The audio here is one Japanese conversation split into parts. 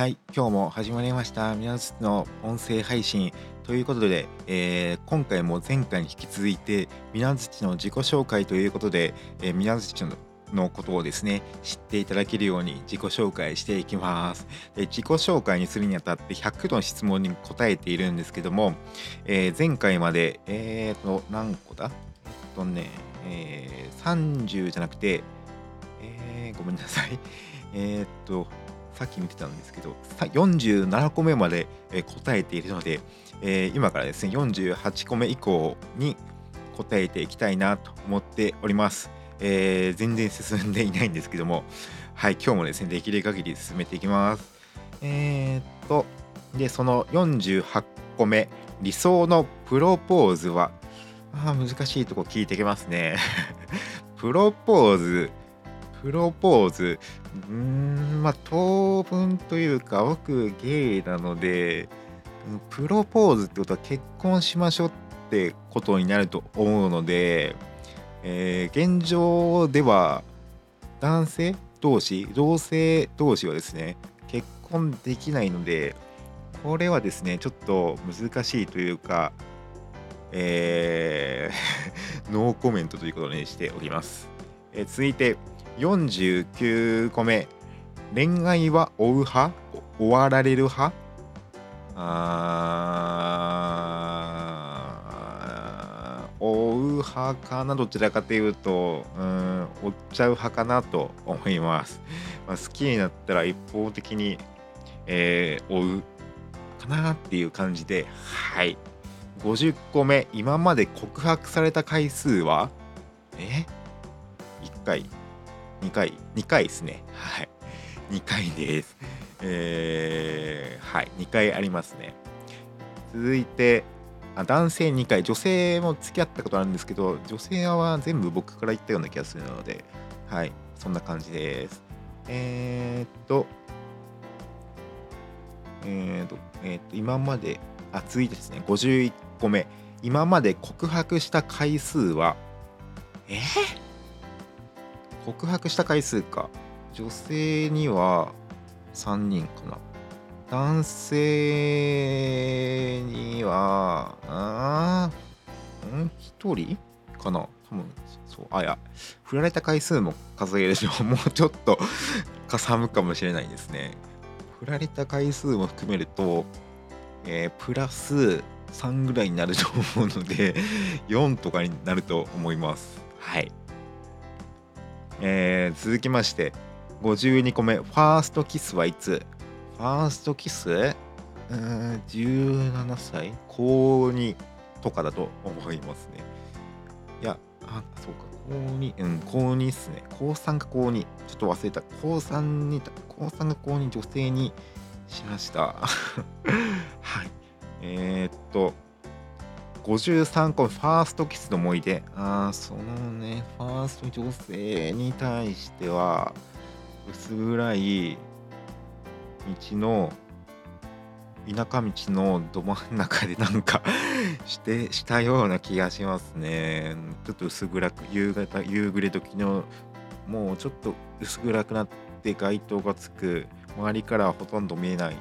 はい、今日も始まりました。皆さんの音声配信ということで、えー今回も前回に引き続いて、皆土の自己紹介ということで、えー、皆土ののことをですね、知っていただけるように自己紹介していきます。で自己紹介にするにあたって100の質問に答えているんですけども、えー前回まで、えーと、何個だ？えっとね、えー30じゃなくて、えーごめんなさい。えっと、さっき見てたんですけど、47個目まで答えているので、えー今からですね、48個目以降に答えていきたいなと思っております。えー全然進んでいないんですけども、はい、今日もですね、できる限り進めていきます。えーっと、で、その48個目、理想のプロポーズは、あ難しいとこ聞いてきますね。プロポーズ、プロポーズ、うーん、まあ、当分というか、僕、ゲイなので、プロポーズってことは結婚しましょうってことになると思うので、えー現状では男性同士同性同士はですね結婚できないのでこれはですねちょっと難しいというかえー ノーコメントということにしております、えー続いて49個目。恋愛は追う派？お終わられる派？あー追う派かな？どちらかというとうん追っちゃう派かなと思います、まあ、好きになったら一方的に、えー追うかなっていう感じではい。50個目。今まで告白された回数は？え？1回。2回2回ですね。はい。2回です。えーはい。2回ありますね。続いてあ男性2回。女性も付き合ったことあるんですけど女性は全部僕から言ったような気がするのではい。そんな感じです。えー、っとえー、っとえーっと今まであ続いてですね。51個目。今まで告白した回数はえー？告白した回数か。女性には3人かな。男性にはあん1人かな。多分そうあいや振られた回数も数えると もうちょっとかさむかもしれないですね。振られた回数も含めると、えープラス3ぐらいになると思うので4とかになると思います。はい。えー続きまして52個目ファーストキスはいつ？ファーストキス？うーん17歳？高2とかだと思いますね。いやあそうか高2うん高2っすね。高3か高2ちょっと忘れた。高3に高3か高2女性にしました。はい。えー、っと53個ファーストキスの思い出。あーそのねファースト女性に対しては薄暗い道の田舎道のど真ん中でなんか してしたような気がしますね。ちょっと薄暗く夕方夕暮れ時のもうちょっと薄暗くなって街灯がつく周りからはほとんど見えない。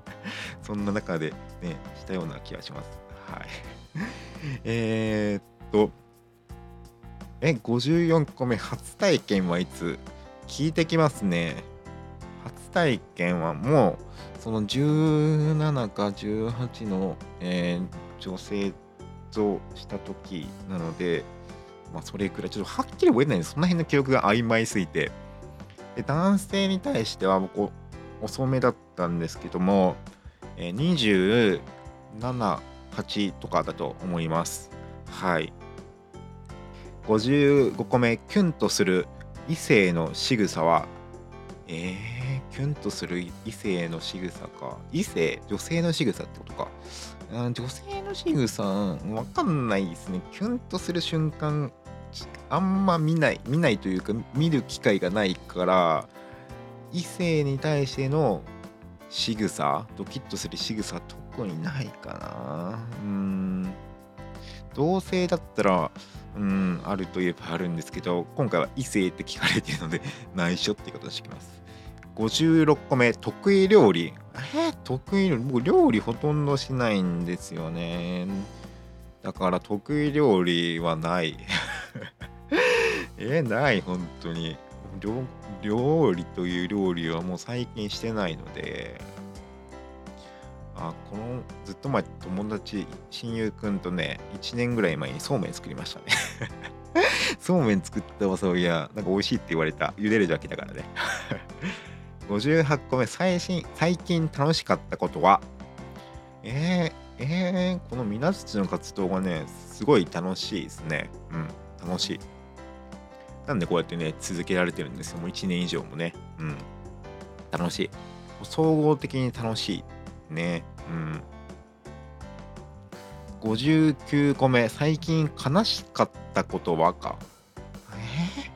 そんな中でねしたような気がします。はい。え、っとえ54個目初体験はいつ？聞いてきますね。初体験はもうその17か18の、えー女性とした時なのでまあそれくらいちょっとはっきり覚えてないんですその辺の記憶が曖昧すぎて。で男性に対しては僕遅めだったんですけども、えー、8とかだと思います。はい。55個目キュンとする異性の仕草はえー、キュンとする異性の仕草か。異性女性の仕草ってことか。あ女性の仕草わかんないですね。キュンとする瞬間あんま見ない見ないというか見る機会がないから異性に対しての仕草？ドキッとする仕草特にないかな。うん。同性だったらうんあるといえばあるんですけど今回は異性って聞かれているので 内緒っていうことにしてきます56個目得意料理。え、得意料理？僕料理ほとんどしないんですよね。だから得意料理はない。えー、ない本当に。料理という料理はもう最近してないのであこのずっと前友達親友くんとね1年ぐらい前にそうめん作りましたね。そうめん作ったわそういやなんか美味しいって言われた茹でるだけだからね。58個目最新最近楽しかったことは？えー、えー、この水槌の活動がねすごい楽しいですね。うん楽しい。なんでこうやってね続けられてるんですよもう1年以上もねうん楽しい総合的に楽しいね。うん。59個目、最近悲しかったことはか？え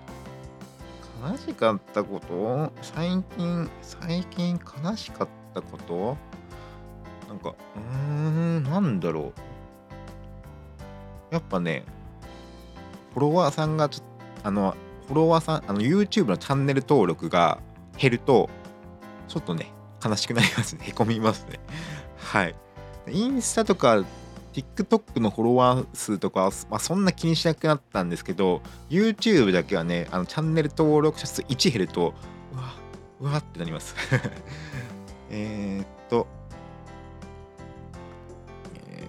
ー、悲しかったこと？最近、最近悲しかったこと？なんか、うーん、なんだろう。やっぱね、フォロワーさんがちょっと、あの、フォロワーさん、あの、YouTube のチャンネル登録が減ると、ちょっとね、悲しくなりますね。へこみますね。はい。インスタとか TikTok のフォロワー数とか、まあ、そんな気にしなくなったんですけど、YouTube だけはね、あのチャンネル登録者数1減ると、うわ、うわってなります。えっと、え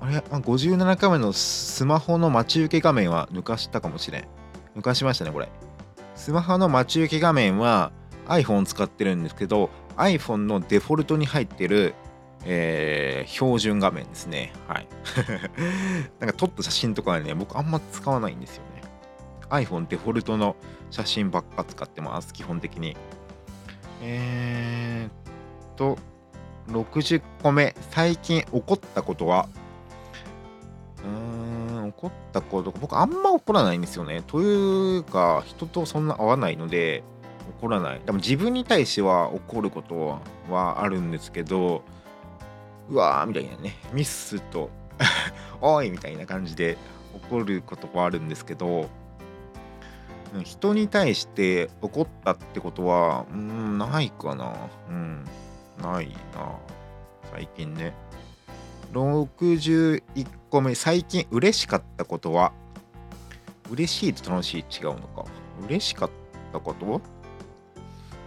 ー、あれ、57回目のスマホの待ち受け画面は抜かしたかもしれん。抜かしましたね、これ。スマホの待ち受け画面は iPhone 使ってるんですけど、iPhone のデフォルトに入ってる、えー、標準画面ですね。はい。なんか撮った写真とかはね、僕あんま使わないんですよね。iPhone デフォルトの写真ばっか使ってます、基本的に。えー、っと、60個目。最近起こったことはうーん、起こったこと、僕あんま起こらないんですよね。というか、人とそんな合わないので、怒らない。でも自分に対しては怒ることはあるんですけど、うわーみたいなね、ミスと おいみたいな感じで怒ることはあるんですけど、人に対して怒ったってことは、うん、ないかな。うん、ないな。最近ね。61個目、最近嬉しかったことは、嬉しいと楽しい違うのか。嬉しかったこと？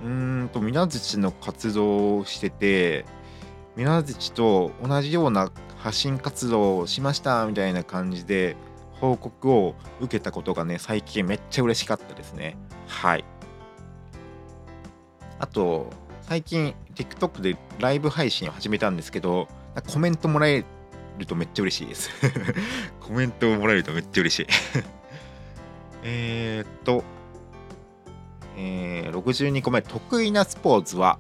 うーんと、水槌の活動をしてて、水槌と同じような発信活動をしましたみたいな感じで報告を受けたことがね、最近めっちゃ嬉しかったですね。はい。あと、最近 TikTok でライブ配信を始めたんですけど、コメントもらえるとめっちゃ嬉しいです。コメントをもらえるとめっちゃ嬉しい えっと、えー、62個目、得意なスポーツは、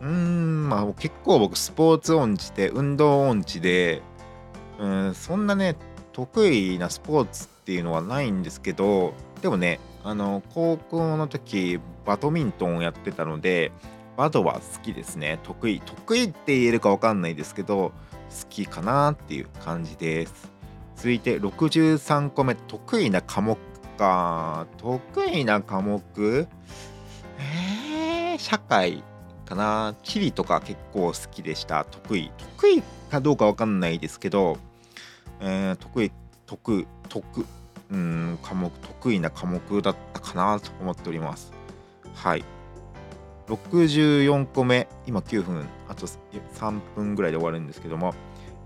うーん、まあ結構僕スポーツ音痴で、運動音痴で、うん、そんなね、得意なスポーツっていうのはないんですけど、でもね、あの、高校の時、バドミントンをやってたので、バドは好きですね。得意。得意って言えるか分かんないですけど、好きかなっていう感じです。続いて63個目、得意な科目か。得意な科目？えー、社会かな。地理とか結構好きでした。得意。得意かどうかわかんないですけど、えー、得意、得、得、うん、科目、得意な科目だったかなと思っております。はい。64個目、今9分、あと3分ぐらいで終わるんですけども、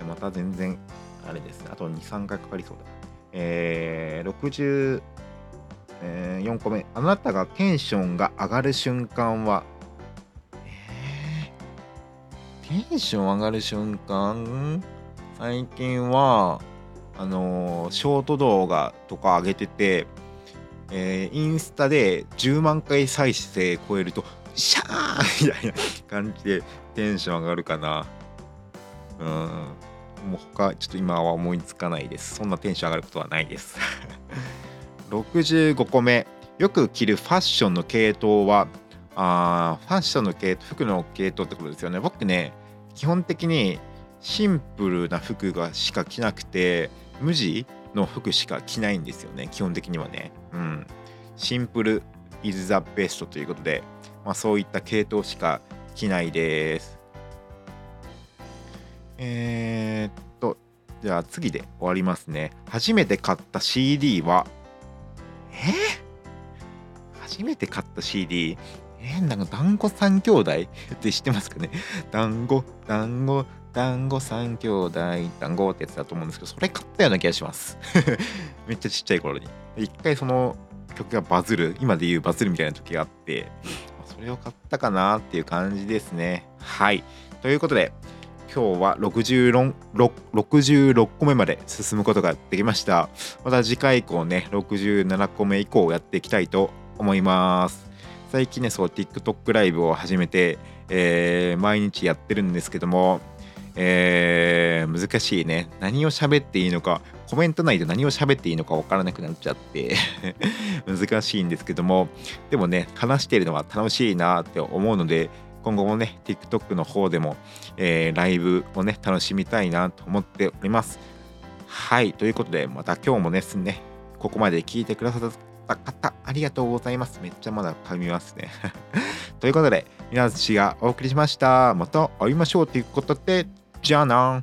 また全然、あれですね、あと2、3回かかりそうだ。えー、60、えー、4個目。あなたがテンションが上がる瞬間は、えー、テンション上がる瞬間？最近はあのー、ショート動画とか上げてて、えー、インスタで10万回再生超えるとシャーみたいな感じでテンション上がるかな。うん。もう他ちょっと今は思いつかないです。そんなテンション上がることはないです。65個目。よく着るファッションの系統はあファッションの系統服の系統ってことですよね。僕ね基本的にシンプルな服がしか着なくて無地の服しか着ないんですよね。基本的にはね。うん。シンプル is the best ということでまあ、そういった系統しか着ないです。えー、っとじゃあ次で終わりますね。初めて買った CD はえー、初めて買った CD えー、なんか団子三兄弟？って知ってますかね？団子団子団子三兄弟団子ってやつだと思うんですけどそれ買ったような気がします。めっちゃちっちゃい頃に。一回その曲がバズる今で言うバズるみたいな時があって。それを買ったかなっていう感じですね。はい。ということで今日は 66, 66個目まで進むことができました。また次回以降ね67個目以降やっていきたいと思います。最近ねそう TikTok ライブを始めて、えー、毎日やってるんですけどもえー、難しいね。何を喋っていいのか、コメント内で何を喋っていいのか分からなくなっちゃって 難しいんですけども、でもね、話しているのは楽しいなって思うので、今後もね、TikTok の方でも、えー、ライブをね、楽しみたいなと思っております。はい、ということで、また今日もですね、ここまで聞いてくださった方、ありがとうございます。めっちゃまだ噛みますね。ということで、皆さんがお送りしました。また会いましょうということで、じゃあな